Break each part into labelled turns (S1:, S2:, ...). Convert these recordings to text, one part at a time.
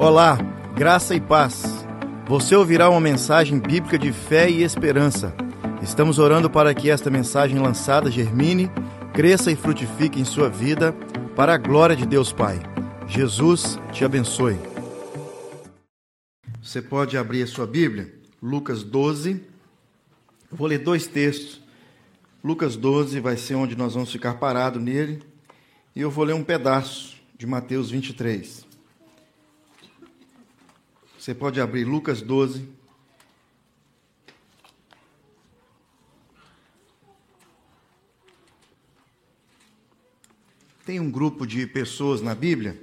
S1: Olá, graça e paz. Você ouvirá uma mensagem bíblica de fé e esperança. Estamos orando para que esta mensagem lançada germine, cresça e frutifique em sua vida, para a glória de Deus Pai. Jesus te abençoe. Você pode abrir a sua Bíblia, Lucas 12. Eu vou ler dois textos. Lucas 12 vai ser onde nós vamos ficar parados nele. E eu vou ler um pedaço de Mateus 23. Você pode abrir Lucas 12. Tem um grupo de pessoas na Bíblia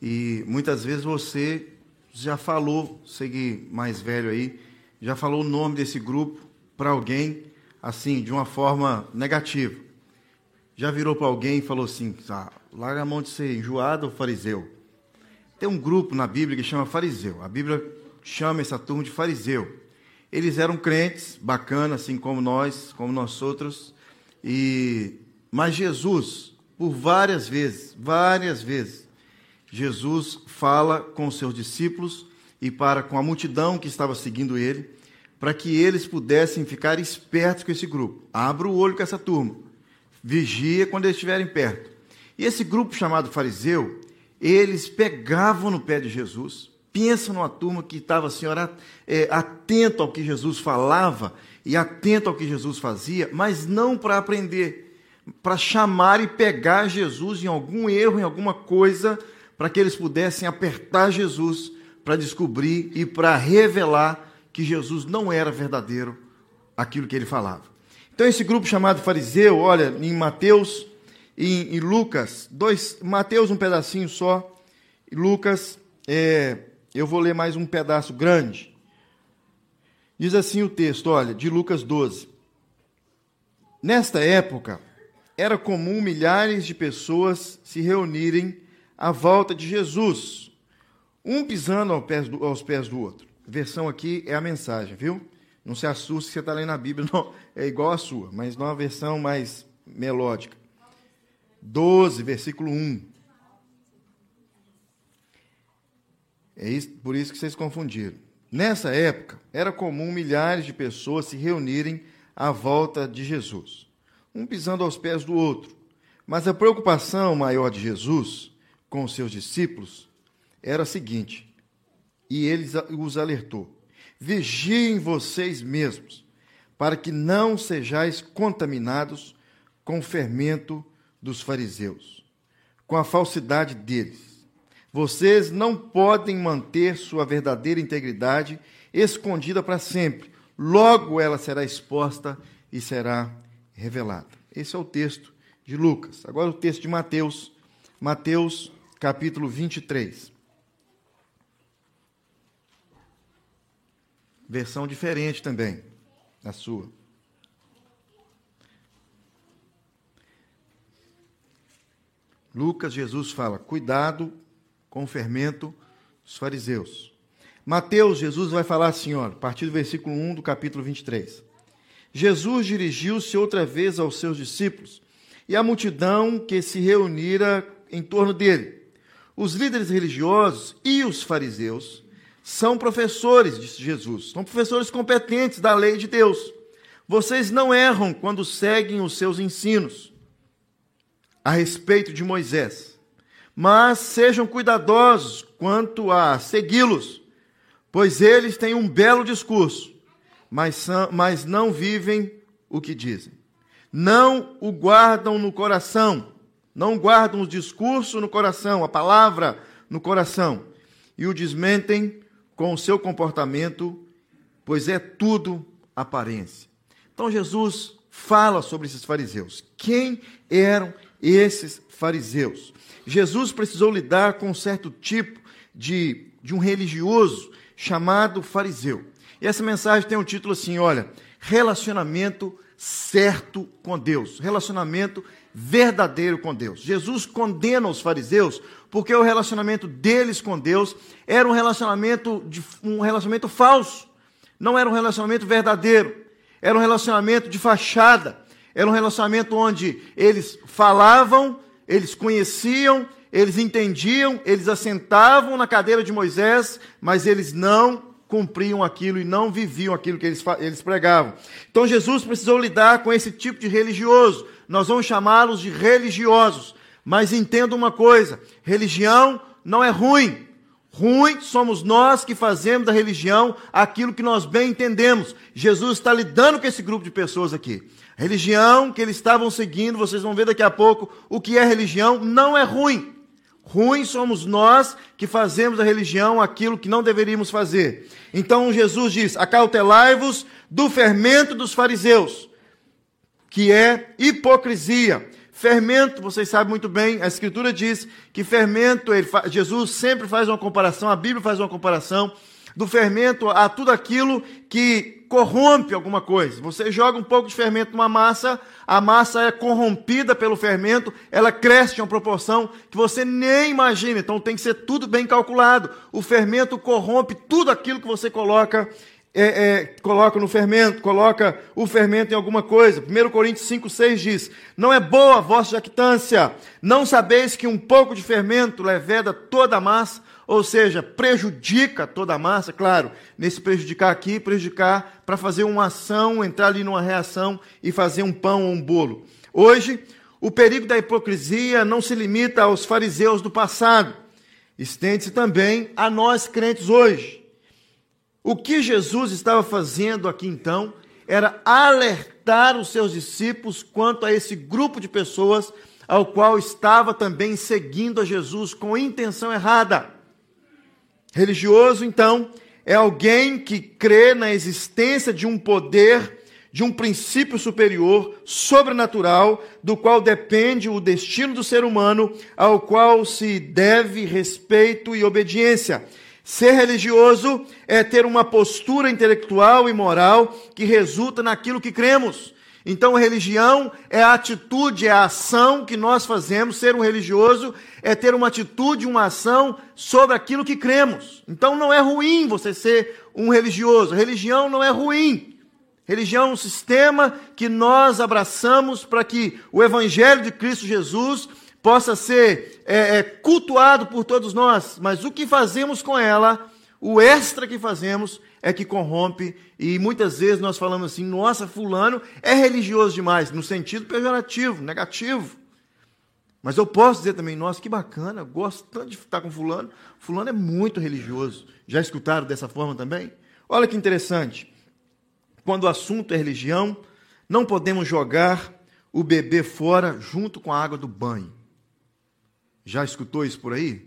S1: e muitas vezes você já falou, seguir mais velho aí, já falou o nome desse grupo para alguém assim, de uma forma negativa. Já virou para alguém e falou assim: ah, larga a mão de ser enjoado ou fariseu. Tem um grupo na Bíblia que chama fariseu. A Bíblia chama essa turma de fariseu. Eles eram crentes, bacanas, assim como nós, como nós outros. E mas Jesus, por várias vezes, várias vezes, Jesus fala com os seus discípulos e para com a multidão que estava seguindo ele, para que eles pudessem ficar espertos com esse grupo. Abra o olho com essa turma. Vigia quando eles estiverem perto. E esse grupo chamado fariseu, eles pegavam no pé de Jesus. Pensa numa turma que estava assim, é, atento ao que Jesus falava e atento ao que Jesus fazia, mas não para aprender, para chamar e pegar Jesus em algum erro, em alguma coisa, para que eles pudessem apertar Jesus para descobrir e para revelar que Jesus não era verdadeiro aquilo que ele falava. Então, esse grupo chamado fariseu, olha, em Mateus em, em Lucas, dois, Mateus um pedacinho só, Lucas, é, eu vou ler mais um pedaço grande. Diz assim o texto, olha, de Lucas 12. Nesta época, era comum milhares de pessoas se reunirem à volta de Jesus, um pisando aos pés do, aos pés do outro. A versão aqui é a mensagem, viu? Não se assuste se você está lendo a Bíblia, não, é igual a sua, mas numa versão mais melódica. 12, versículo 1. É isso, por isso que vocês confundiram. Nessa época, era comum milhares de pessoas se reunirem à volta de Jesus, um pisando aos pés do outro. Mas a preocupação maior de Jesus com os seus discípulos era a seguinte, e ele os alertou: Vigiem vocês mesmos, para que não sejais contaminados com fermento dos fariseus, com a falsidade deles. Vocês não podem manter sua verdadeira integridade escondida para sempre. Logo ela será exposta e será revelada. Esse é o texto de Lucas. Agora o texto de Mateus, Mateus capítulo 23. Versão diferente também, a sua. Lucas, Jesus fala: cuidado com o fermento dos fariseus. Mateus, Jesus vai falar assim, ó, a partir do versículo 1 do capítulo 23. Jesus dirigiu-se outra vez aos seus discípulos e à multidão que se reunira em torno dele. Os líderes religiosos e os fariseus são professores, disse Jesus, são professores competentes da lei de Deus. Vocês não erram quando seguem os seus ensinos a respeito de Moisés, mas sejam cuidadosos quanto a segui-los, pois eles têm um belo discurso, mas, são, mas não vivem o que dizem. Não o guardam no coração, não guardam o discurso no coração, a palavra no coração, e o desmentem com o seu comportamento, pois é tudo aparência. Então Jesus fala sobre esses fariseus. Quem eram esses fariseus. Jesus precisou lidar com um certo tipo de, de um religioso chamado fariseu. E essa mensagem tem um título assim: olha, relacionamento certo com Deus, relacionamento verdadeiro com Deus. Jesus condena os fariseus porque o relacionamento deles com Deus era um relacionamento, de, um relacionamento falso, não era um relacionamento verdadeiro, era um relacionamento de fachada, era um relacionamento onde eles falavam, eles conheciam, eles entendiam, eles assentavam na cadeira de Moisés, mas eles não cumpriam aquilo e não viviam aquilo que eles, eles pregavam. Então Jesus precisou lidar com esse tipo de religioso. Nós vamos chamá-los de religiosos. Mas entenda uma coisa: religião não é ruim. Ruim somos nós que fazemos da religião aquilo que nós bem entendemos. Jesus está lidando com esse grupo de pessoas aqui. Religião que eles estavam seguindo, vocês vão ver daqui a pouco o que é religião, não é ruim. Ruim somos nós que fazemos da religião aquilo que não deveríamos fazer. Então Jesus diz: acautelai-vos do fermento dos fariseus, que é hipocrisia. Fermento, vocês sabem muito bem, a Escritura diz que fermento, Jesus sempre faz uma comparação, a Bíblia faz uma comparação do fermento a tudo aquilo que corrompe alguma coisa. Você joga um pouco de fermento numa massa, a massa é corrompida pelo fermento, ela cresce em uma proporção que você nem imagina. Então tem que ser tudo bem calculado. O fermento corrompe tudo aquilo que você coloca é, é, coloca no fermento, coloca o fermento em alguma coisa. 1 Coríntios 5, 6 diz: Não é boa a vossa jactância, não sabeis que um pouco de fermento leveda toda a massa, ou seja, prejudica toda a massa, claro, nesse prejudicar aqui, prejudicar para fazer uma ação, entrar ali numa reação e fazer um pão ou um bolo. Hoje, o perigo da hipocrisia não se limita aos fariseus do passado, estende-se também a nós crentes hoje. O que Jesus estava fazendo aqui então era alertar os seus discípulos quanto a esse grupo de pessoas ao qual estava também seguindo a Jesus com intenção errada. Religioso, então, é alguém que crê na existência de um poder, de um princípio superior, sobrenatural, do qual depende o destino do ser humano, ao qual se deve respeito e obediência. Ser religioso é ter uma postura intelectual e moral que resulta naquilo que cremos. Então, religião é a atitude, é a ação que nós fazemos. Ser um religioso é ter uma atitude, uma ação sobre aquilo que cremos. Então, não é ruim você ser um religioso. Religião não é ruim. Religião é um sistema que nós abraçamos para que o Evangelho de Cristo Jesus possa ser é, é, cultuado por todos nós, mas o que fazemos com ela, o extra que fazemos, é que corrompe, e muitas vezes nós falamos assim: nossa, Fulano é religioso demais, no sentido pejorativo, negativo. Mas eu posso dizer também, nossa, que bacana, gosto tanto de estar com Fulano. Fulano é muito religioso. Já escutaram dessa forma também? Olha que interessante. Quando o assunto é religião, não podemos jogar o bebê fora junto com a água do banho. Já escutou isso por aí?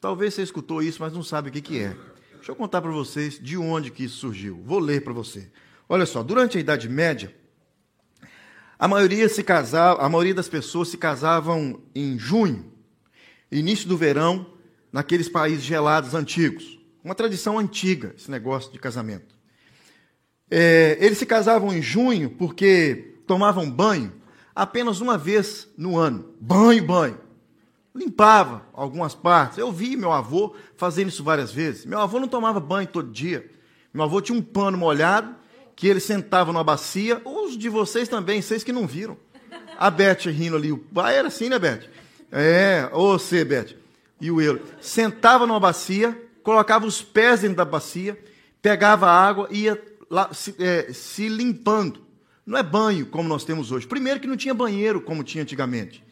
S1: Talvez você escutou isso, mas não sabe o que, que é. Deixa eu contar para vocês de onde que isso surgiu. Vou ler para você. Olha só, durante a Idade Média, a maioria se casava, a maioria das pessoas se casavam em junho, início do verão, naqueles países gelados antigos. Uma tradição antiga, esse negócio de casamento. É, eles se casavam em junho porque tomavam banho apenas uma vez no ano. Banho, banho limpava algumas partes. Eu vi meu avô fazendo isso várias vezes. Meu avô não tomava banho todo dia. Meu avô tinha um pano molhado que ele sentava numa bacia. Os de vocês também, vocês que não viram. A Beth rindo ali. O pai era assim, né, Beth? É, ou você, Beth. E o eu. Sentava numa bacia, colocava os pés dentro da bacia, pegava água e ia lá, se, é, se limpando. Não é banho como nós temos hoje. Primeiro que não tinha banheiro como tinha antigamente.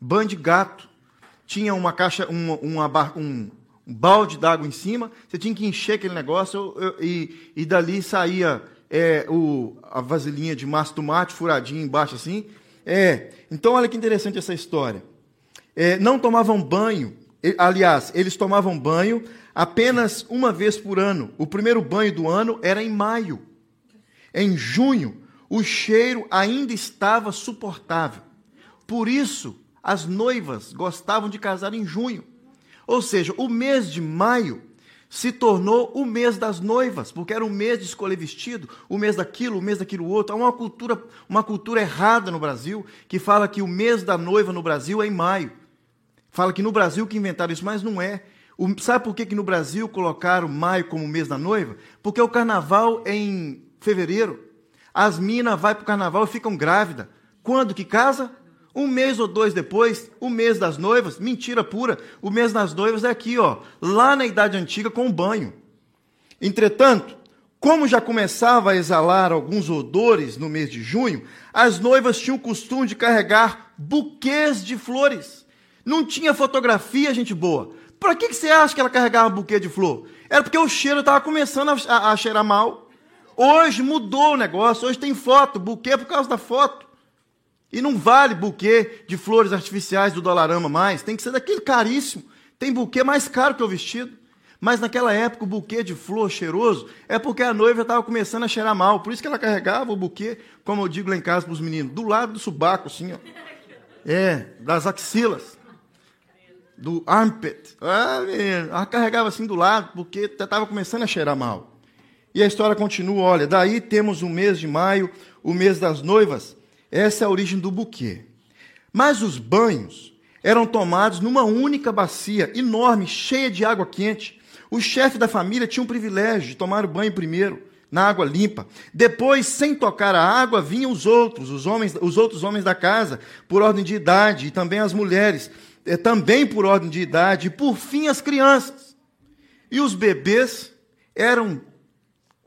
S1: Banho de gato tinha uma caixa, um, uma, um, um balde d'água em cima, você tinha que encher aquele negócio e, e dali saía é, o, a vasilhinha de massa tomate furadinha embaixo assim. É, então olha que interessante essa história. É, não tomavam banho, aliás, eles tomavam banho apenas uma vez por ano. O primeiro banho do ano era em maio. Em junho, o cheiro ainda estava suportável. Por isso, as noivas gostavam de casar em junho. Ou seja, o mês de maio se tornou o mês das noivas, porque era o mês de escolher vestido, o mês daquilo, o mês daquilo outro. Há uma cultura, uma cultura errada no Brasil que fala que o mês da noiva no Brasil é em maio. Fala que no Brasil que inventaram isso, mas não é. O, sabe por que, que no Brasil colocaram maio como mês da noiva? Porque o carnaval é em fevereiro. As minas vão para o carnaval e ficam grávidas. Quando que casa? Um mês ou dois depois, o mês das noivas, mentira pura, o mês das noivas é aqui, ó, lá na Idade Antiga com o banho. Entretanto, como já começava a exalar alguns odores no mês de junho, as noivas tinham o costume de carregar buquês de flores. Não tinha fotografia, gente boa. Para que, que você acha que ela carregava um buquê de flor? Era porque o cheiro estava começando a, a, a cheirar mal. Hoje mudou o negócio, hoje tem foto, buquê por causa da foto. E não vale buquê de flores artificiais do Dolarama mais, tem que ser daquele caríssimo. Tem buquê mais caro que o vestido. Mas naquela época o buquê de flor cheiroso é porque a noiva estava começando a cheirar mal. Por isso que ela carregava o buquê, como eu digo lá em casa para os meninos, do lado do subaco, assim, ó. É, das axilas. Do armpit. Ah, menino, ela carregava assim do lado, porque estava começando a cheirar mal. E a história continua, olha, daí temos o mês de maio, o mês das noivas. Essa é a origem do buquê. Mas os banhos eram tomados numa única bacia enorme, cheia de água quente. O chefe da família tinha o privilégio de tomar o banho primeiro, na água limpa. Depois, sem tocar a água, vinham os outros, os homens, os outros homens da casa, por ordem de idade, e também as mulheres, eh, também por ordem de idade, e por fim as crianças. E os bebês eram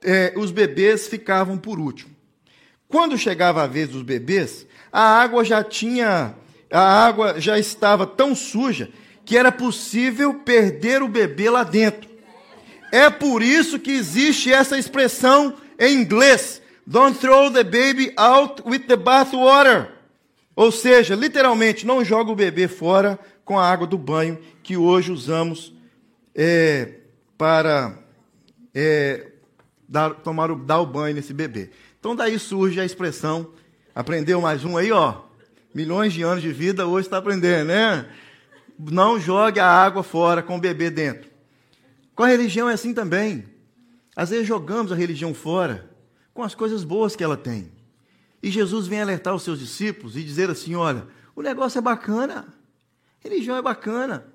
S1: é, os bebês ficavam por último. Quando chegava a vez dos bebês, a água já tinha, a água já estava tão suja que era possível perder o bebê lá dentro. É por isso que existe essa expressão em inglês: Don't throw the baby out with the bathwater. Ou seja, literalmente, não joga o bebê fora com a água do banho que hoje usamos é, para é, dar, tomar dar o banho nesse bebê. Então daí surge a expressão, aprendeu mais um aí, ó, milhões de anos de vida, hoje está aprendendo, né? Não jogue a água fora com o bebê dentro. Com a religião é assim também. Às vezes jogamos a religião fora com as coisas boas que ela tem. E Jesus vem alertar os seus discípulos e dizer assim: olha, o negócio é bacana, religião é bacana,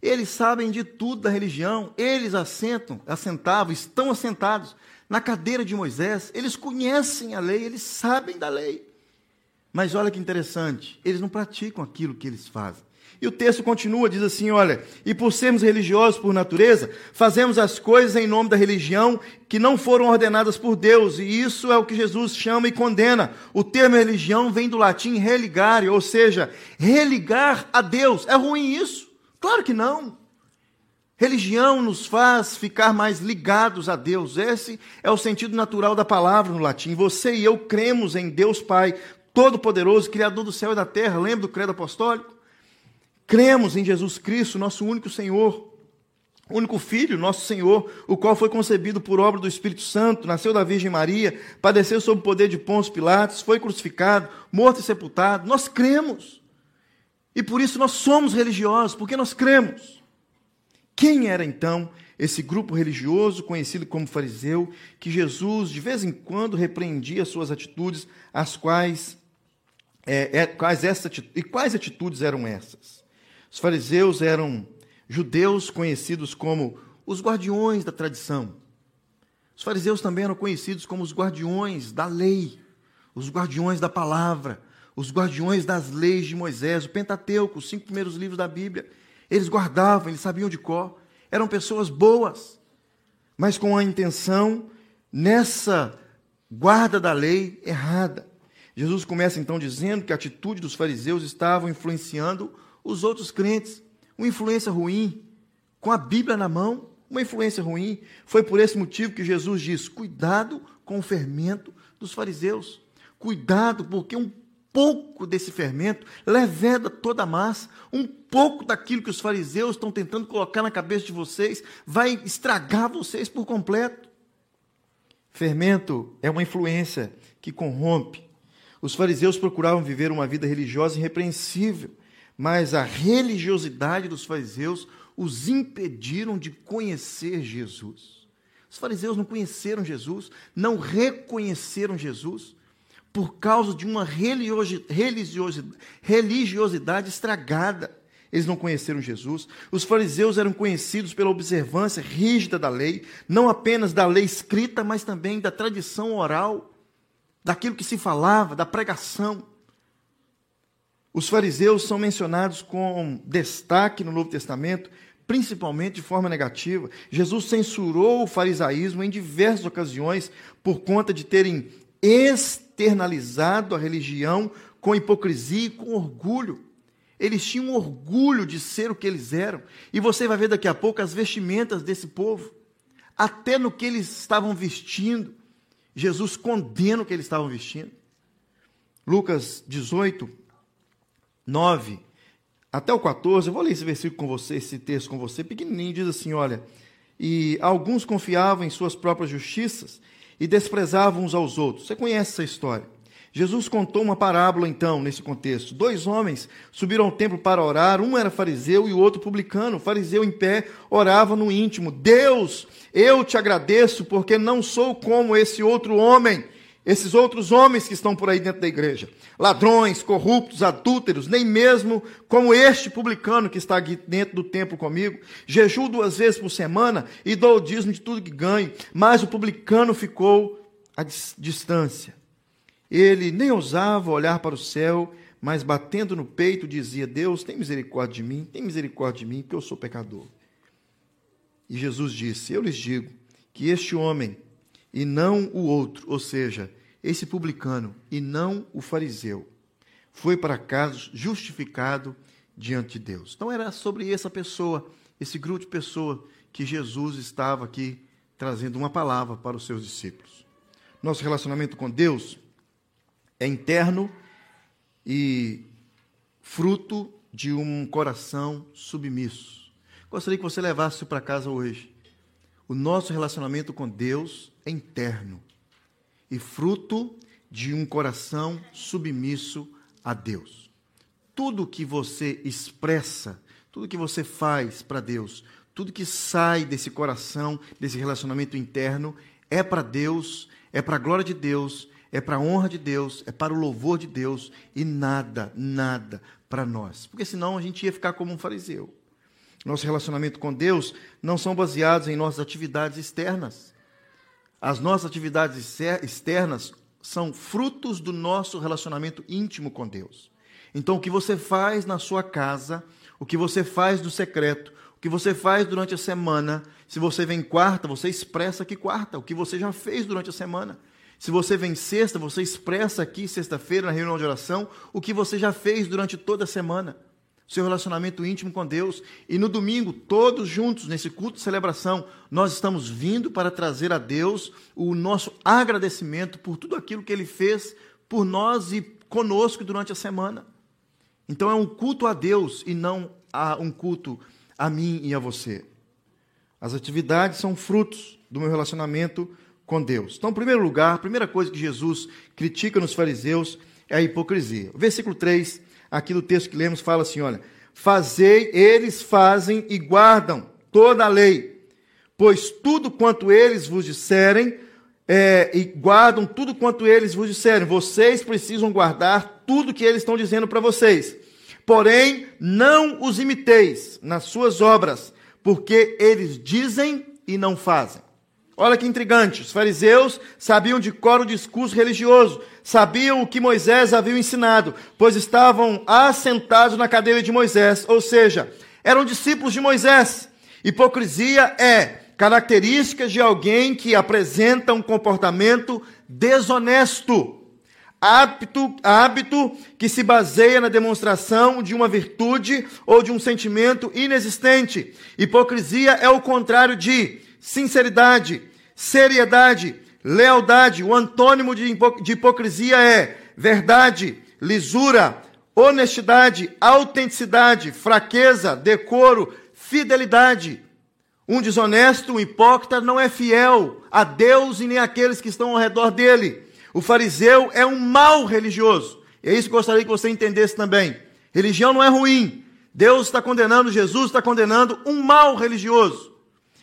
S1: eles sabem de tudo da religião, eles assentam, assentavam, estão assentados na cadeira de Moisés, eles conhecem a lei, eles sabem da lei. Mas olha que interessante, eles não praticam aquilo que eles fazem. E o texto continua, diz assim: olha, e por sermos religiosos por natureza, fazemos as coisas em nome da religião que não foram ordenadas por Deus, e isso é o que Jesus chama e condena. O termo religião vem do latim religare, ou seja, religar a Deus. É ruim isso? Claro que não. Religião nos faz ficar mais ligados a Deus. Esse é o sentido natural da palavra no latim. Você e eu cremos em Deus Pai, Todo-Poderoso, Criador do céu e da terra. Lembra do credo apostólico? Cremos em Jesus Cristo, nosso único Senhor, único Filho, nosso Senhor, o qual foi concebido por obra do Espírito Santo, nasceu da Virgem Maria, padeceu sob o poder de Pôncio Pilatos, foi crucificado, morto e sepultado. Nós cremos. E por isso nós somos religiosos, porque nós cremos. Quem era então esse grupo religioso, conhecido como fariseu, que Jesus de vez em quando repreendia suas atitudes, as quais, é, é, quais essa, e quais atitudes eram essas? Os fariseus eram judeus conhecidos como os guardiões da tradição. Os fariseus também eram conhecidos como os guardiões da lei, os guardiões da palavra, os guardiões das leis de Moisés, o Pentateuco, os cinco primeiros livros da Bíblia. Eles guardavam, eles sabiam de cor, eram pessoas boas, mas com a intenção nessa guarda da lei errada. Jesus começa então dizendo que a atitude dos fariseus estava influenciando os outros crentes, uma influência ruim, com a Bíblia na mão, uma influência ruim. Foi por esse motivo que Jesus diz: cuidado com o fermento dos fariseus. Cuidado, porque um pouco desse fermento leveda toda a massa, um pouco daquilo que os fariseus estão tentando colocar na cabeça de vocês vai estragar vocês por completo. Fermento é uma influência que corrompe. Os fariseus procuravam viver uma vida religiosa irrepreensível, mas a religiosidade dos fariseus os impediram de conhecer Jesus. Os fariseus não conheceram Jesus, não reconheceram Jesus, por causa de uma religiosidade estragada. Eles não conheceram Jesus. Os fariseus eram conhecidos pela observância rígida da lei, não apenas da lei escrita, mas também da tradição oral, daquilo que se falava, da pregação. Os fariseus são mencionados com destaque no Novo Testamento, principalmente de forma negativa. Jesus censurou o farisaísmo em diversas ocasiões por conta de terem externalizado a religião com hipocrisia e com orgulho. Eles tinham orgulho de ser o que eles eram. E você vai ver daqui a pouco as vestimentas desse povo. Até no que eles estavam vestindo, Jesus condena o que eles estavam vestindo. Lucas 18, 9 até o 14, eu vou ler esse versículo com você, esse texto com você, pequenininho, diz assim: olha, e alguns confiavam em suas próprias justiças e desprezavam uns aos outros. Você conhece essa história. Jesus contou uma parábola, então, nesse contexto. Dois homens subiram ao templo para orar, um era fariseu e o outro publicano. O fariseu, em pé, orava no íntimo: Deus, eu te agradeço, porque não sou como esse outro homem, esses outros homens que estão por aí dentro da igreja. Ladrões, corruptos, adúlteros, nem mesmo como este publicano que está aqui dentro do templo comigo. Jejuo duas vezes por semana e dou o dízimo de tudo que ganho. Mas o publicano ficou à distância ele nem ousava olhar para o céu, mas batendo no peito dizia: Deus, tem misericórdia de mim, tem misericórdia de mim, porque eu sou pecador. E Jesus disse: Eu lhes digo que este homem e não o outro, ou seja, esse publicano e não o fariseu, foi para casa justificado diante de Deus. Então era sobre essa pessoa, esse grupo de pessoas, que Jesus estava aqui trazendo uma palavra para os seus discípulos. Nosso relacionamento com Deus é interno e fruto de um coração submisso. Gostaria que você levasse para casa hoje. O nosso relacionamento com Deus interno e fruto de um coração submisso a Deus. Tudo que você expressa, tudo que você faz para Deus, tudo que sai desse coração, desse relacionamento interno, é para Deus, é para a glória de Deus, é para a honra de Deus, é para o louvor de Deus e nada, nada para nós. Porque senão a gente ia ficar como um fariseu. Nosso relacionamento com Deus não são baseados em nossas atividades externas. As nossas atividades externas são frutos do nosso relacionamento íntimo com Deus. Então, o que você faz na sua casa, o que você faz no secreto, o que você faz durante a semana, se você vem quarta, você expressa que quarta, o que você já fez durante a semana. Se você vem sexta, você expressa aqui, sexta-feira, na reunião de oração, o que você já fez durante toda a semana. Seu relacionamento íntimo com Deus. E no domingo, todos juntos, nesse culto de celebração, nós estamos vindo para trazer a Deus o nosso agradecimento por tudo aquilo que Ele fez por nós e conosco durante a semana. Então é um culto a Deus e não a um culto a mim e a você. As atividades são frutos do meu relacionamento com Deus. Então, em primeiro lugar, a primeira coisa que Jesus critica nos fariseus é a hipocrisia. Versículo 3, aqui do texto que lemos, fala assim: olha, fazei, eles fazem e guardam toda a lei, pois tudo quanto eles vos disserem, é, e guardam tudo quanto eles vos disserem, vocês precisam guardar tudo que eles estão dizendo para vocês. Porém, não os imiteis nas suas obras, porque eles dizem e não fazem. Olha que intrigante. Os fariseus sabiam de cor o discurso religioso, sabiam o que Moisés havia ensinado, pois estavam assentados na cadeira de Moisés, ou seja, eram discípulos de Moisés. Hipocrisia é característica de alguém que apresenta um comportamento desonesto, hábito, hábito que se baseia na demonstração de uma virtude ou de um sentimento inexistente. Hipocrisia é o contrário de sinceridade, seriedade, lealdade. O antônimo de hipocrisia é verdade, lisura, honestidade, autenticidade, fraqueza, decoro, fidelidade. Um desonesto, um hipócrita, não é fiel a Deus e nem àqueles que estão ao redor dele. O fariseu é um mau religioso. É isso que gostaria que você entendesse também. Religião não é ruim. Deus está condenando, Jesus está condenando um mau religioso.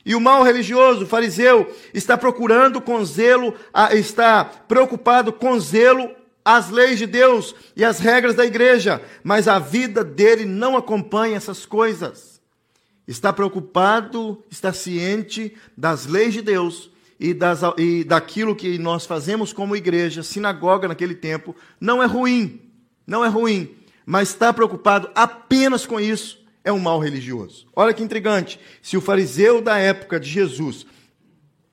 S1: E o mal religioso, o fariseu, está procurando com zelo, está preocupado com zelo as leis de Deus e as regras da igreja, mas a vida dele não acompanha essas coisas. Está preocupado, está ciente das leis de Deus e, das, e daquilo que nós fazemos como igreja, sinagoga naquele tempo, não é ruim, não é ruim, mas está preocupado apenas com isso, é um mal religioso. Olha que intrigante. Se o fariseu da época de Jesus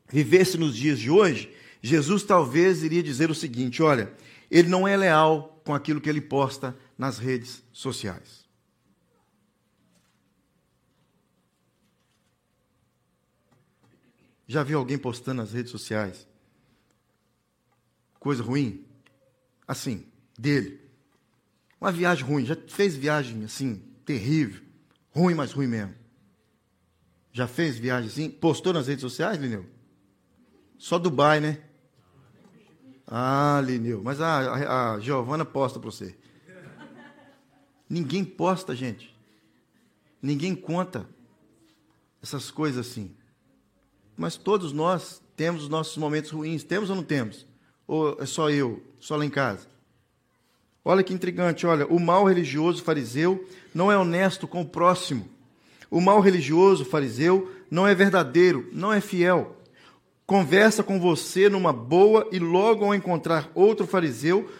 S1: vivesse nos dias de hoje, Jesus talvez iria dizer o seguinte: olha, ele não é leal com aquilo que ele posta nas redes sociais. Já viu alguém postando nas redes sociais coisa ruim? Assim, dele. Uma viagem ruim. Já fez viagem assim, terrível. Ruim, mas ruim mesmo. Já fez viagem assim? Postou nas redes sociais, Lineu? Só Dubai, né? Ah, Lineu. Mas a, a, a Giovana posta para você. Ninguém posta, gente. Ninguém conta essas coisas assim. Mas todos nós temos os nossos momentos ruins. Temos ou não temos? Ou é só eu, só lá em casa? Olha que intrigante, olha, o mal religioso fariseu não é honesto com o próximo. O mal religioso fariseu não é verdadeiro, não é fiel. Conversa com você numa boa e logo ao encontrar outro fariseu,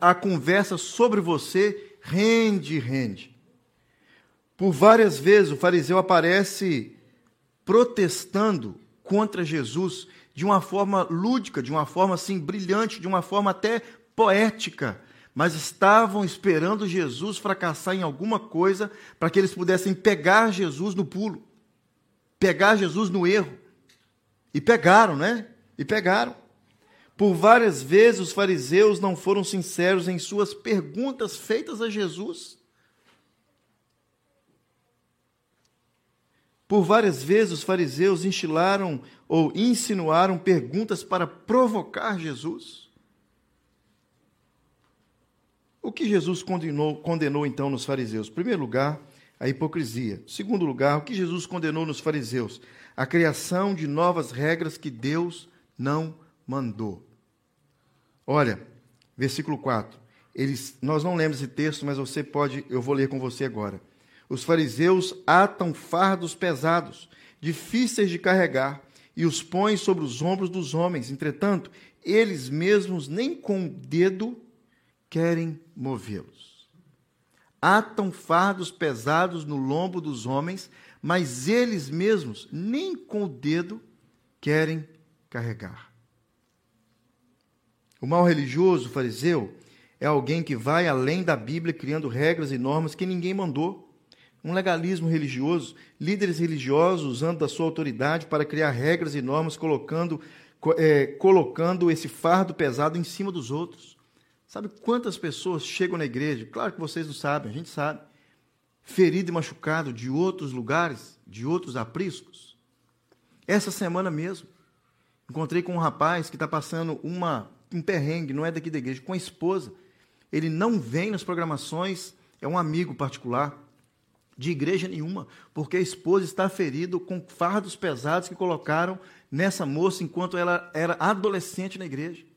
S1: a conversa sobre você rende, rende. Por várias vezes o fariseu aparece protestando contra Jesus de uma forma lúdica, de uma forma assim brilhante, de uma forma até poética, mas estavam esperando Jesus fracassar em alguma coisa para que eles pudessem pegar Jesus no pulo, pegar Jesus no erro. E pegaram, né? E pegaram. Por várias vezes os fariseus não foram sinceros em suas perguntas feitas a Jesus. Por várias vezes os fariseus instilaram ou insinuaram perguntas para provocar Jesus. O que Jesus condenou, condenou então nos fariseus? Em primeiro lugar, a hipocrisia. Em segundo lugar, o que Jesus condenou nos fariseus? A criação de novas regras que Deus não mandou. Olha, versículo 4. Eles, nós não lemos esse texto, mas você pode, eu vou ler com você agora. Os fariseus atam fardos pesados, difíceis de carregar, e os põem sobre os ombros dos homens. Entretanto, eles mesmos nem com o dedo querem movê-los. Atam fardos pesados no lombo dos homens, mas eles mesmos nem com o dedo querem carregar. O mal religioso, o fariseu, é alguém que vai além da Bíblia criando regras e normas que ninguém mandou um legalismo religioso, líderes religiosos usando da sua autoridade para criar regras e normas, colocando, é, colocando esse fardo pesado em cima dos outros. Sabe quantas pessoas chegam na igreja? Claro que vocês não sabem, a gente sabe. Ferido e machucado de outros lugares, de outros apriscos. Essa semana mesmo, encontrei com um rapaz que está passando uma, um perrengue, não é daqui da igreja, com a esposa. Ele não vem nas programações, é um amigo particular de igreja nenhuma, porque a esposa está ferida com fardos pesados que colocaram nessa moça enquanto ela era adolescente na igreja.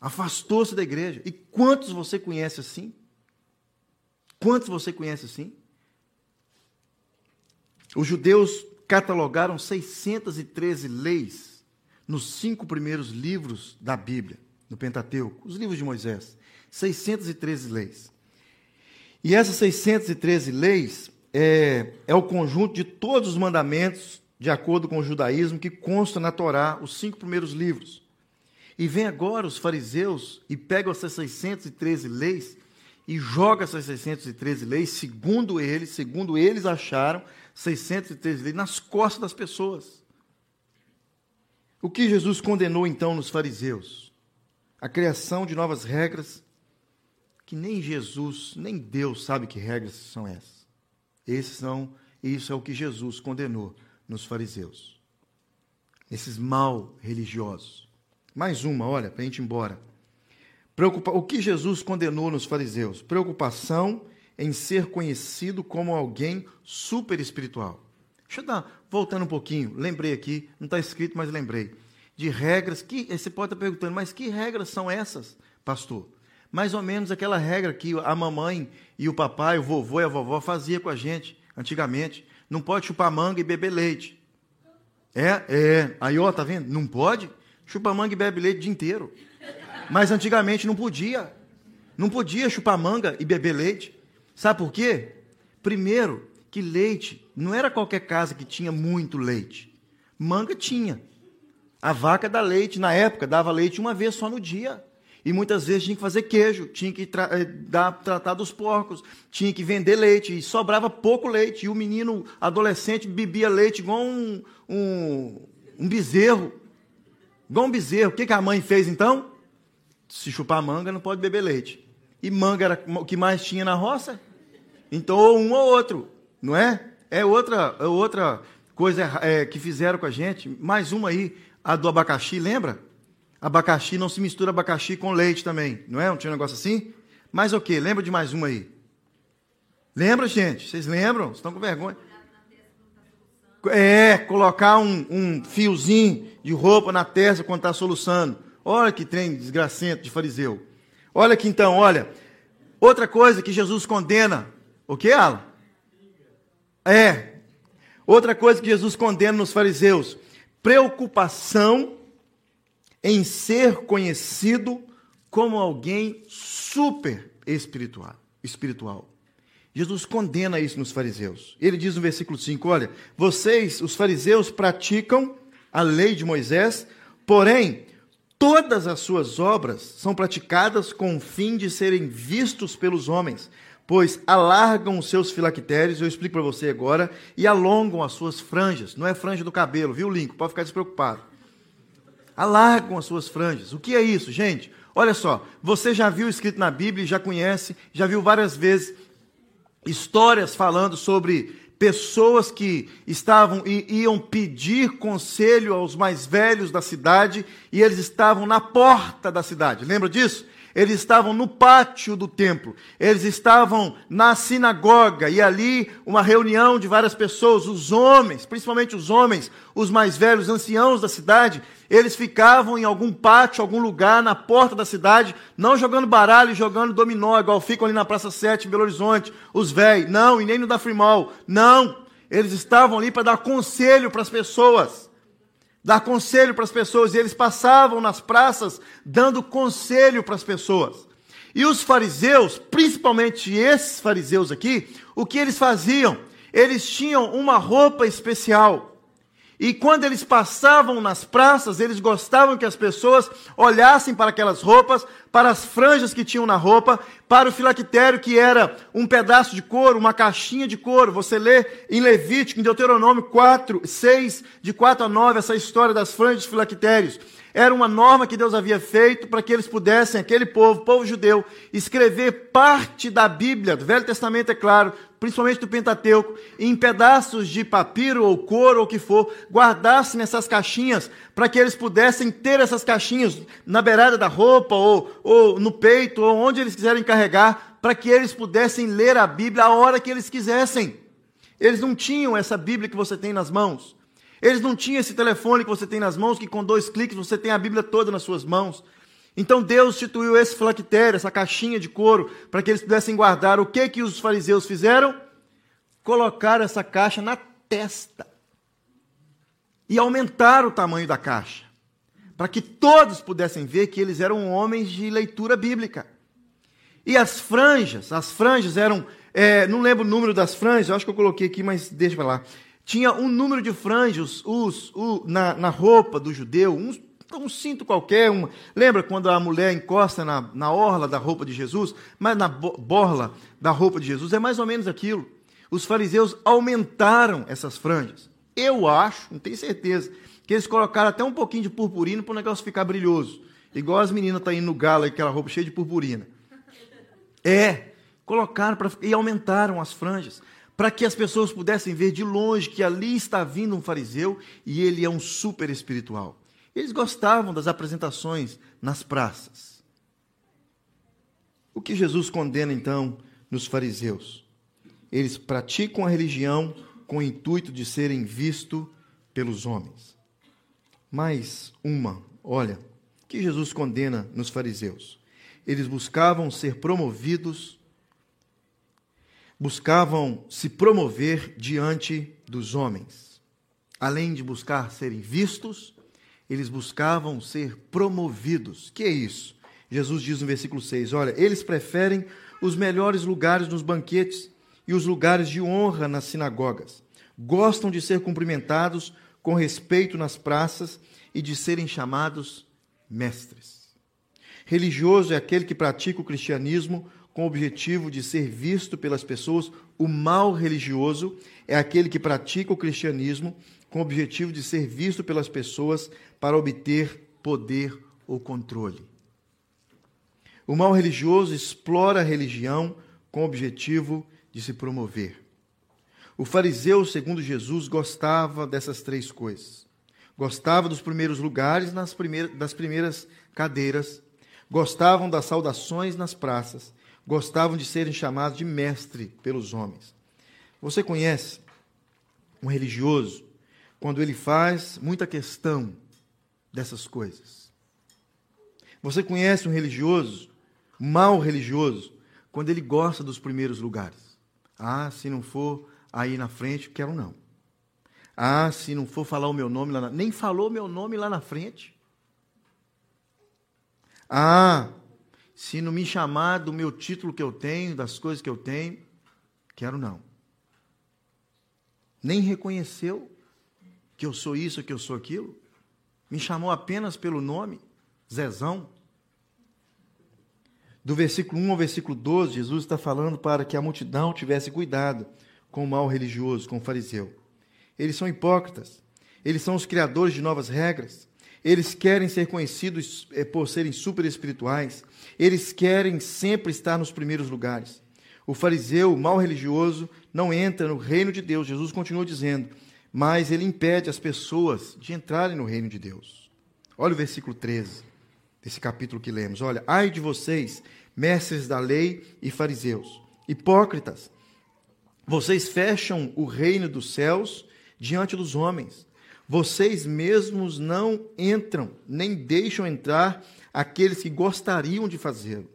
S1: Afastou-se da igreja. E quantos você conhece assim? Quantos você conhece assim? Os judeus catalogaram 613 leis nos cinco primeiros livros da Bíblia, no Pentateuco, os livros de Moisés. 613 leis. E essas 613 leis é, é o conjunto de todos os mandamentos, de acordo com o judaísmo, que consta na Torá, os cinco primeiros livros. E vem agora os fariseus e pegam essas 613 leis e jogam essas 613 leis, segundo eles, segundo eles acharam, 613 leis nas costas das pessoas. O que Jesus condenou então nos fariseus? A criação de novas regras que nem Jesus, nem Deus sabe que regras são essas. Esses são, isso é o que Jesus condenou nos fariseus. Esses mal religiosos. Mais uma, olha, para a gente ir embora. Preocupa... O que Jesus condenou nos fariseus? Preocupação em ser conhecido como alguém super espiritual. Deixa eu dar, voltando um pouquinho, lembrei aqui, não está escrito, mas lembrei. De regras que. Você pode estar perguntando, mas que regras são essas, pastor? mais ou menos aquela regra que a mamãe e o papai, o vovô e a vovó fazia com a gente antigamente. Não pode chupar manga e beber leite. É, é. Aí, ó, tá vendo? Não pode? Chupa manga e bebe leite o dia inteiro. Mas antigamente não podia. Não podia chupar manga e beber leite. Sabe por quê? Primeiro, que leite não era qualquer casa que tinha muito leite. Manga tinha. A vaca dá leite, na época, dava leite uma vez só no dia. E muitas vezes tinha que fazer queijo, tinha que tra eh, dar, tratar dos porcos, tinha que vender leite, e sobrava pouco leite. E o menino adolescente bebia leite igual um, um, um bezerro. Igual um bezerro. O que, que a mãe fez então? Se chupar manga, não pode beber leite. E manga era o que mais tinha na roça? Então, ou um ou outro, não é? É outra, é outra coisa é, que fizeram com a gente. Mais uma aí, a do abacaxi, lembra? Abacaxi não se mistura abacaxi com leite também, não é? Não tinha um negócio assim? Mas o que? Lembra de mais uma aí? Lembra, gente? Vocês lembram? Vocês estão com vergonha? É, colocar um, um fiozinho de roupa na testa quando está soluçando. Olha que trem desgracento de fariseu. Olha aqui então, olha. Outra coisa que Jesus condena. O que, Alan? É. Outra coisa que Jesus condena nos fariseus. Preocupação em ser conhecido como alguém super espiritual. espiritual. Jesus condena isso nos fariseus. Ele diz no versículo 5: Olha, vocês, os fariseus, praticam a lei de Moisés, porém, todas as suas obras são praticadas com o fim de serem vistos pelos homens, pois alargam os seus filactérios, eu explico para você agora, e alongam as suas franjas. Não é franja do cabelo, viu, Lincoln? Pode ficar despreocupado alargam as suas franjas. O que é isso, gente? Olha só, você já viu escrito na Bíblia, já conhece, já viu várias vezes histórias falando sobre pessoas que estavam e iam pedir conselho aos mais velhos da cidade e eles estavam na porta da cidade. Lembra disso? Eles estavam no pátio do templo, eles estavam na sinagoga, e ali uma reunião de várias pessoas, os homens, principalmente os homens, os mais velhos, anciãos da cidade, eles ficavam em algum pátio, algum lugar, na porta da cidade, não jogando baralho, jogando dominó, igual ficam ali na Praça 7, em Belo Horizonte, os velhos, não, e nem no da Frimol, não, eles estavam ali para dar conselho para as pessoas dar conselho para as pessoas, e eles passavam nas praças dando conselho para as pessoas. E os fariseus, principalmente esses fariseus aqui, o que eles faziam? Eles tinham uma roupa especial. E quando eles passavam nas praças, eles gostavam que as pessoas olhassem para aquelas roupas, para as franjas que tinham na roupa, para o filactério que era um pedaço de couro, uma caixinha de couro. Você lê em Levítico, em Deuteronômio 4, 6, de 4 a 9, essa história das franjas de filactérios. Era uma norma que Deus havia feito para que eles pudessem, aquele povo, povo judeu, escrever parte da Bíblia, do Velho Testamento, é claro, principalmente do Pentateuco, em pedaços de papiro ou couro ou o que for, guardasse nessas caixinhas, para que eles pudessem ter essas caixinhas na beirada da roupa ou, ou no peito, ou onde eles quiserem carregar, para que eles pudessem ler a Bíblia a hora que eles quisessem. Eles não tinham essa Bíblia que você tem nas mãos. Eles não tinham esse telefone que você tem nas mãos, que com dois cliques você tem a Bíblia toda nas suas mãos. Então Deus instituiu esse flactério, essa caixinha de couro, para que eles pudessem guardar. O que que os fariseus fizeram? Colocaram essa caixa na testa. E aumentaram o tamanho da caixa, para que todos pudessem ver que eles eram homens de leitura bíblica. E as franjas, as franjas eram, é, não lembro o número das franjas, acho que eu coloquei aqui, mas deixa para lá. Tinha um número de franjas os, na, na roupa do judeu, um, um cinto qualquer. Um, lembra quando a mulher encosta na, na orla da roupa de Jesus? Mas na borla da roupa de Jesus é mais ou menos aquilo. Os fariseus aumentaram essas franjas. Eu acho, não tenho certeza, que eles colocaram até um pouquinho de purpurina para o negócio ficar brilhoso. Igual as meninas estão tá indo no galo, aquela roupa cheia de purpurina. É, colocaram pra, e aumentaram as franjas para que as pessoas pudessem ver de longe que ali está vindo um fariseu e ele é um super espiritual. Eles gostavam das apresentações nas praças. O que Jesus condena então nos fariseus? Eles praticam a religião com o intuito de serem vistos pelos homens. Mais uma, olha, que Jesus condena nos fariseus. Eles buscavam ser promovidos buscavam se promover diante dos homens. Além de buscar serem vistos, eles buscavam ser promovidos. Que é isso? Jesus diz no versículo 6: Olha, eles preferem os melhores lugares nos banquetes e os lugares de honra nas sinagogas. Gostam de ser cumprimentados com respeito nas praças e de serem chamados mestres. Religioso é aquele que pratica o cristianismo com o objetivo de ser visto pelas pessoas. O mal religioso é aquele que pratica o cristianismo com o objetivo de ser visto pelas pessoas para obter poder ou controle. O mal religioso explora a religião com o objetivo de se promover. O fariseu, segundo Jesus, gostava dessas três coisas. Gostava dos primeiros lugares nas primeiras, das primeiras cadeiras, gostavam das saudações nas praças, gostavam de serem chamados de mestre pelos homens. Você conhece um religioso quando ele faz muita questão dessas coisas? Você conhece um religioso mal religioso, quando ele gosta dos primeiros lugares. Ah, se não for aí na frente, quero não. Ah, se não for falar o meu nome lá na... Nem falou meu nome lá na frente. Ah, se não me chamar do meu título que eu tenho, das coisas que eu tenho, quero não. Nem reconheceu que eu sou isso, que eu sou aquilo. Me chamou apenas pelo nome, Zezão. Do versículo 1 ao versículo 12, Jesus está falando para que a multidão tivesse cuidado com o mal religioso, com o fariseu. Eles são hipócritas, eles são os criadores de novas regras, eles querem ser conhecidos eh, por serem super espirituais, eles querem sempre estar nos primeiros lugares. O fariseu, o mal religioso, não entra no reino de Deus, Jesus continua dizendo, mas ele impede as pessoas de entrarem no reino de Deus. Olha o versículo 13 desse capítulo que lemos. Olha, ai de vocês, mestres da lei e fariseus, hipócritas, vocês fecham o reino dos céus diante dos homens. Vocês mesmos não entram, nem deixam entrar aqueles que gostariam de fazê-lo.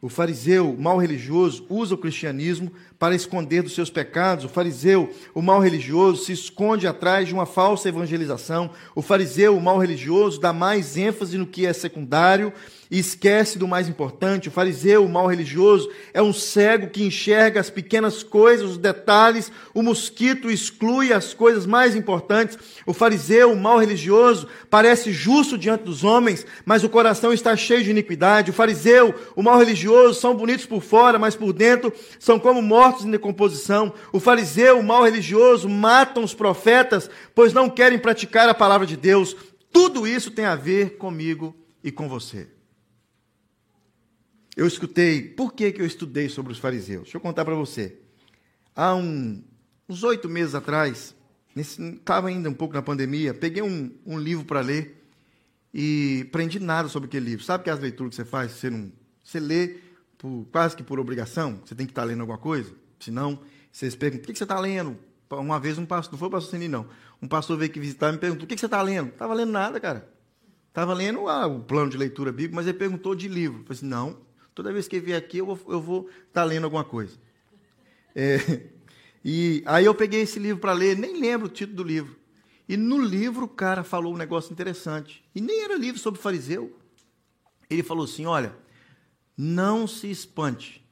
S1: O fariseu, mal religioso, usa o cristianismo para esconder dos seus pecados. O fariseu, o mal religioso, se esconde atrás de uma falsa evangelização. O fariseu, o mal religioso, dá mais ênfase no que é secundário e esquece do mais importante. O fariseu, o mal religioso, é um cego que enxerga as pequenas coisas, os detalhes. O mosquito exclui as coisas mais importantes. O fariseu, o mal religioso, parece justo diante dos homens, mas o coração está cheio de iniquidade. O fariseu, o mal religioso, são bonitos por fora, mas por dentro são como mortos em decomposição. O fariseu, o mal religioso, matam os profetas, pois não querem praticar a palavra de Deus. Tudo isso tem a ver comigo e com você eu escutei, por que, que eu estudei sobre os fariseus? Deixa eu contar para você. Há um, uns oito meses atrás, estava ainda um pouco na pandemia, peguei um, um livro para ler e aprendi nada sobre aquele livro. Sabe que as leituras que você faz, você, não, você lê por, quase que por obrigação, você tem que estar tá lendo alguma coisa, senão vocês perguntam, o que, que você está lendo? Uma vez um pastor, não foi o pastor Seni, não, um pastor veio aqui visitar me perguntou, o que, que você está lendo? Estava lendo nada, cara. Estava lendo ah, o plano de leitura bíblica, mas ele perguntou de livro. Eu falei assim, não, Toda vez que ele vier aqui, eu vou estar tá lendo alguma coisa. É, e aí eu peguei esse livro para ler, nem lembro o título do livro. E no livro o cara falou um negócio interessante. E nem era livro sobre fariseu. Ele falou assim: olha, não se espante.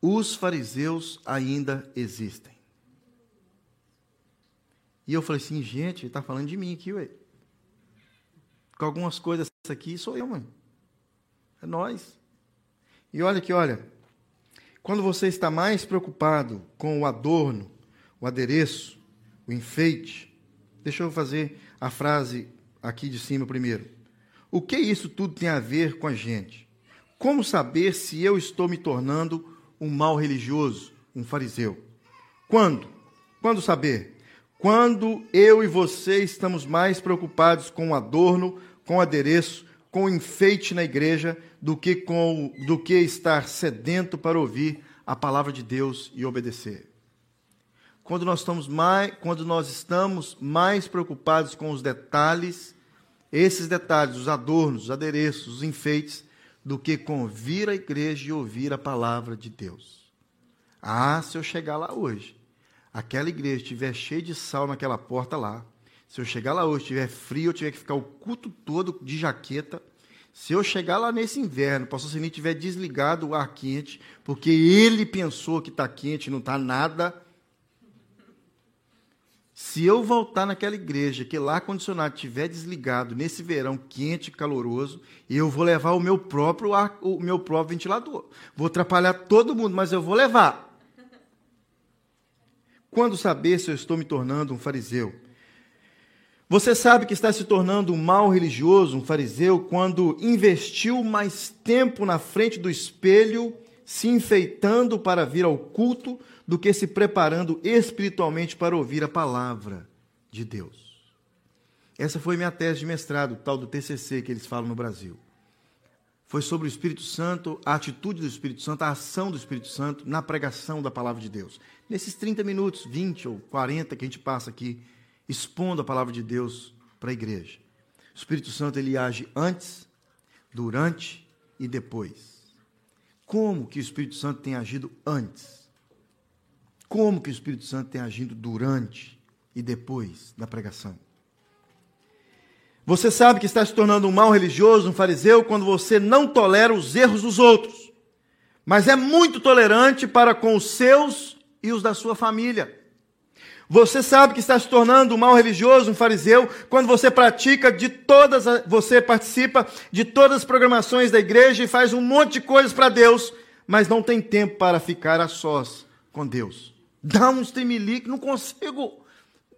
S1: Os fariseus ainda existem. E eu falei assim, gente, está falando de mim aqui, ué com algumas coisas aqui, sou eu, mano. É nós. E olha que, olha, quando você está mais preocupado com o adorno, o adereço, o enfeite, deixa eu fazer a frase aqui de cima primeiro. O que isso tudo tem a ver com a gente? Como saber se eu estou me tornando um mal religioso, um fariseu? Quando? Quando saber? Quando eu e você estamos mais preocupados com o adorno, com o adereço, com o enfeite na igreja, do que, com, do que estar sedento para ouvir a palavra de Deus e obedecer. Quando nós estamos mais, quando nós estamos mais preocupados com os detalhes, esses detalhes, os adornos, os adereços, os enfeites, do que com vir à igreja e ouvir a palavra de Deus. Ah, se eu chegar lá hoje aquela igreja estiver cheia de sal naquela porta lá, Se eu chegar lá hoje, tiver frio, eu tiver que ficar o culto todo de jaqueta. Se eu chegar lá nesse inverno, o pastor Sini tiver desligado o ar quente, porque ele pensou que está quente, não está nada. Se eu voltar naquela igreja que lá condicionado estiver desligado nesse verão quente e caloroso, eu vou levar o meu próprio ar, o meu próprio ventilador. Vou atrapalhar todo mundo, mas eu vou levar. Quando saber se eu estou me tornando um fariseu? Você sabe que está se tornando um mal religioso, um fariseu, quando investiu mais tempo na frente do espelho, se enfeitando para vir ao culto, do que se preparando espiritualmente para ouvir a palavra de Deus. Essa foi minha tese de mestrado, tal do TCC que eles falam no Brasil. Foi sobre o Espírito Santo, a atitude do Espírito Santo, a ação do Espírito Santo na pregação da palavra de Deus. Nesses 30 minutos, 20 ou 40 que a gente passa aqui expondo a palavra de Deus para a igreja. O Espírito Santo ele age antes, durante e depois. Como que o Espírito Santo tem agido antes? Como que o Espírito Santo tem agido durante e depois da pregação. Você sabe que está se tornando um mau religioso, um fariseu, quando você não tolera os erros dos outros, mas é muito tolerante para com os seus e os da sua família. Você sabe que está se tornando um mau religioso, um fariseu, quando você pratica de todas, você participa de todas as programações da igreja e faz um monte de coisas para Deus, mas não tem tempo para ficar a sós com Deus. Dá um streamlink, não consigo.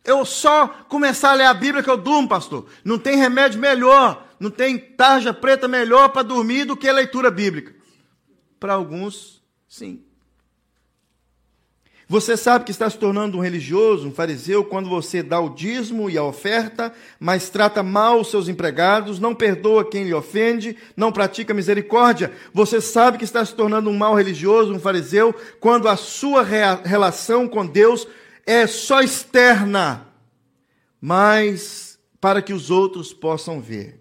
S1: Eu só começar a ler a Bíblia que eu durmo, pastor. Não tem remédio melhor, não tem tarja preta melhor para dormir do que a leitura bíblica. Para alguns, sim. Você sabe que está se tornando um religioso, um fariseu, quando você dá o dízimo e a oferta, mas trata mal os seus empregados, não perdoa quem lhe ofende, não pratica misericórdia. Você sabe que está se tornando um mau religioso, um fariseu, quando a sua relação com Deus é só externa, mas para que os outros possam ver.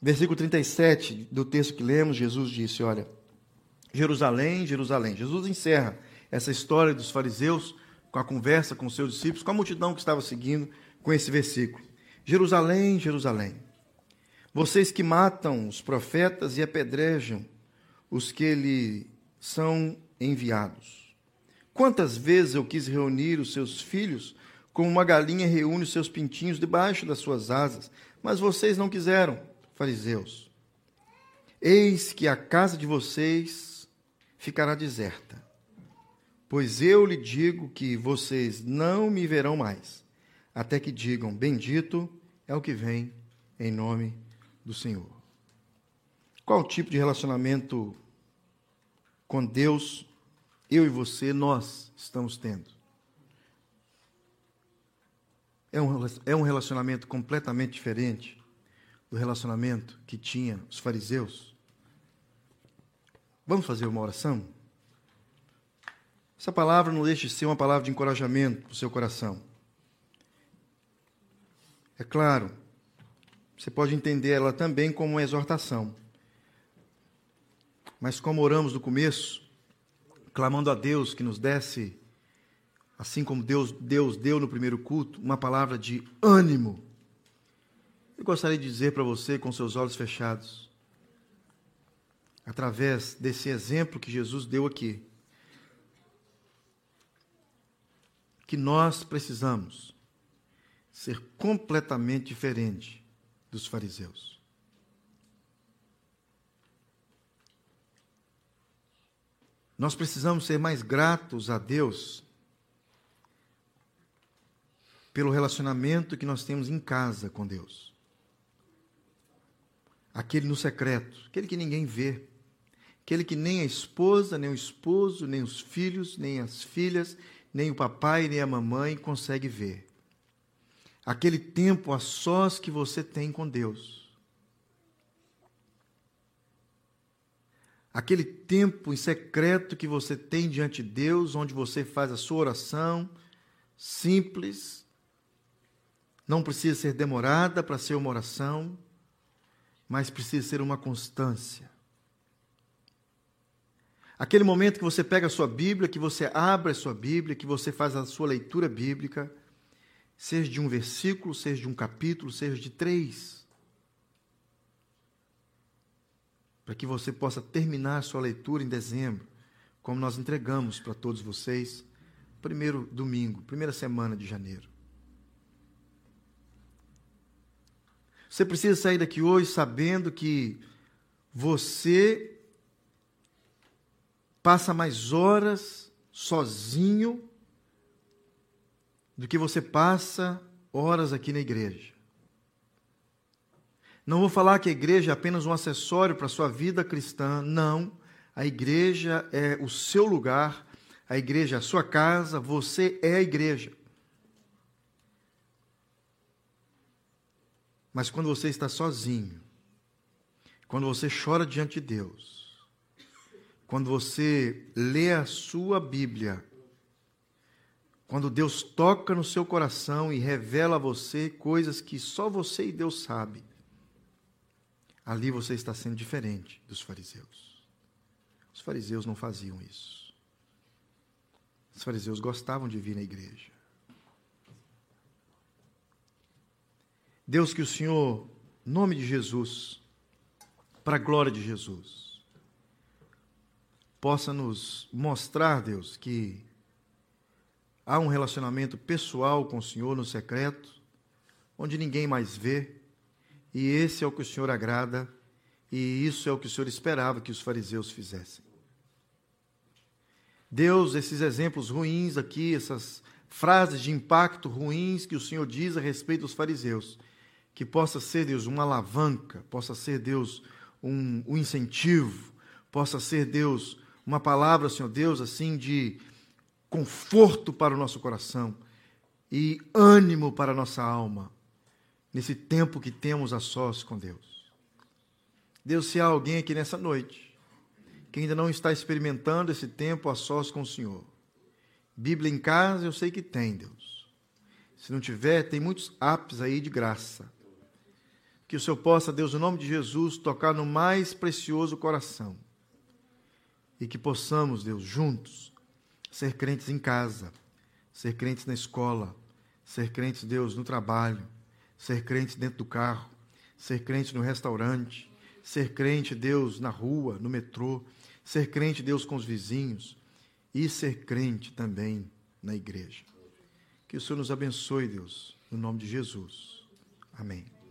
S1: Versículo 37 do texto que lemos, Jesus disse: Olha. Jerusalém, Jerusalém. Jesus encerra essa história dos fariseus com a conversa com os seus discípulos, com a multidão que estava seguindo, com esse versículo. Jerusalém, Jerusalém. Vocês que matam os profetas e apedrejam os que lhe são enviados. Quantas vezes eu quis reunir os seus filhos, como uma galinha reúne os seus pintinhos debaixo das suas asas, mas vocês não quiseram, fariseus. Eis que a casa de vocês ficará deserta. Pois eu lhe digo que vocês não me verão mais, até que digam: Bendito é o que vem em nome do Senhor. Qual tipo de relacionamento com Deus eu e você, nós estamos tendo? É um, é um relacionamento completamente diferente do relacionamento que tinha os fariseus? Vamos fazer uma oração? Essa palavra não deixe de ser uma palavra de encorajamento para o seu coração. É claro, você pode entender ela também como uma exortação. Mas como oramos no começo, clamando a Deus que nos desse, assim como Deus, Deus deu no primeiro culto, uma palavra de ânimo. Eu gostaria de dizer para você, com seus olhos fechados, através desse exemplo que Jesus deu aqui, que nós precisamos ser completamente diferente dos fariseus. Nós precisamos ser mais gratos a Deus pelo relacionamento que nós temos em casa com Deus. Aquele no secreto, aquele que ninguém vê aquele que nem a esposa, nem o esposo, nem os filhos, nem as filhas, nem o papai, nem a mamãe consegue ver. Aquele tempo a sós que você tem com Deus. Aquele tempo em secreto que você tem diante de Deus, onde você faz a sua oração simples, não precisa ser demorada para ser uma oração, mas precisa ser uma constância. Aquele momento que você pega a sua Bíblia, que você abre a sua Bíblia, que você faz a sua leitura bíblica, seja de um versículo, seja de um capítulo, seja de três. Para que você possa terminar a sua leitura em dezembro, como nós entregamos para todos vocês, primeiro domingo, primeira semana de janeiro. Você precisa sair daqui hoje sabendo que você passa mais horas sozinho do que você passa horas aqui na igreja. Não vou falar que a igreja é apenas um acessório para a sua vida cristã, não. A igreja é o seu lugar, a igreja é a sua casa, você é a igreja. Mas quando você está sozinho, quando você chora diante de Deus, quando você lê a sua Bíblia quando Deus toca no seu coração e revela a você coisas que só você e Deus sabe, ali você está sendo diferente dos fariseus. Os fariseus não faziam isso. Os fariseus gostavam de vir na igreja. Deus, que o Senhor, nome de Jesus, para a glória de Jesus, possa nos mostrar, Deus, que Há um relacionamento pessoal com o Senhor no secreto, onde ninguém mais vê, e esse é o que o Senhor agrada, e isso é o que o Senhor esperava que os fariseus fizessem. Deus, esses exemplos ruins aqui, essas frases de impacto ruins que o Senhor diz a respeito dos fariseus, que possa ser, Deus, uma alavanca, possa ser, Deus, um, um incentivo, possa ser, Deus, uma palavra, Senhor Deus, assim, de conforto para o nosso coração e ânimo para a nossa alma nesse tempo que temos a sós com Deus. Deus, se há alguém aqui nessa noite que ainda não está experimentando esse tempo a sós com o Senhor, Bíblia em casa eu sei que tem, Deus. Se não tiver, tem muitos apps aí de graça. Que o Senhor possa, Deus, no nome de Jesus, tocar no mais precioso coração. E que possamos, Deus, juntos, ser crentes em casa, ser crentes na escola, ser crentes, Deus, no trabalho, ser crentes dentro do carro, ser crente no restaurante, ser crente, Deus, na rua, no metrô, ser crente, Deus, com os vizinhos e ser crente também na igreja. Que o Senhor nos abençoe, Deus, no nome de Jesus. Amém.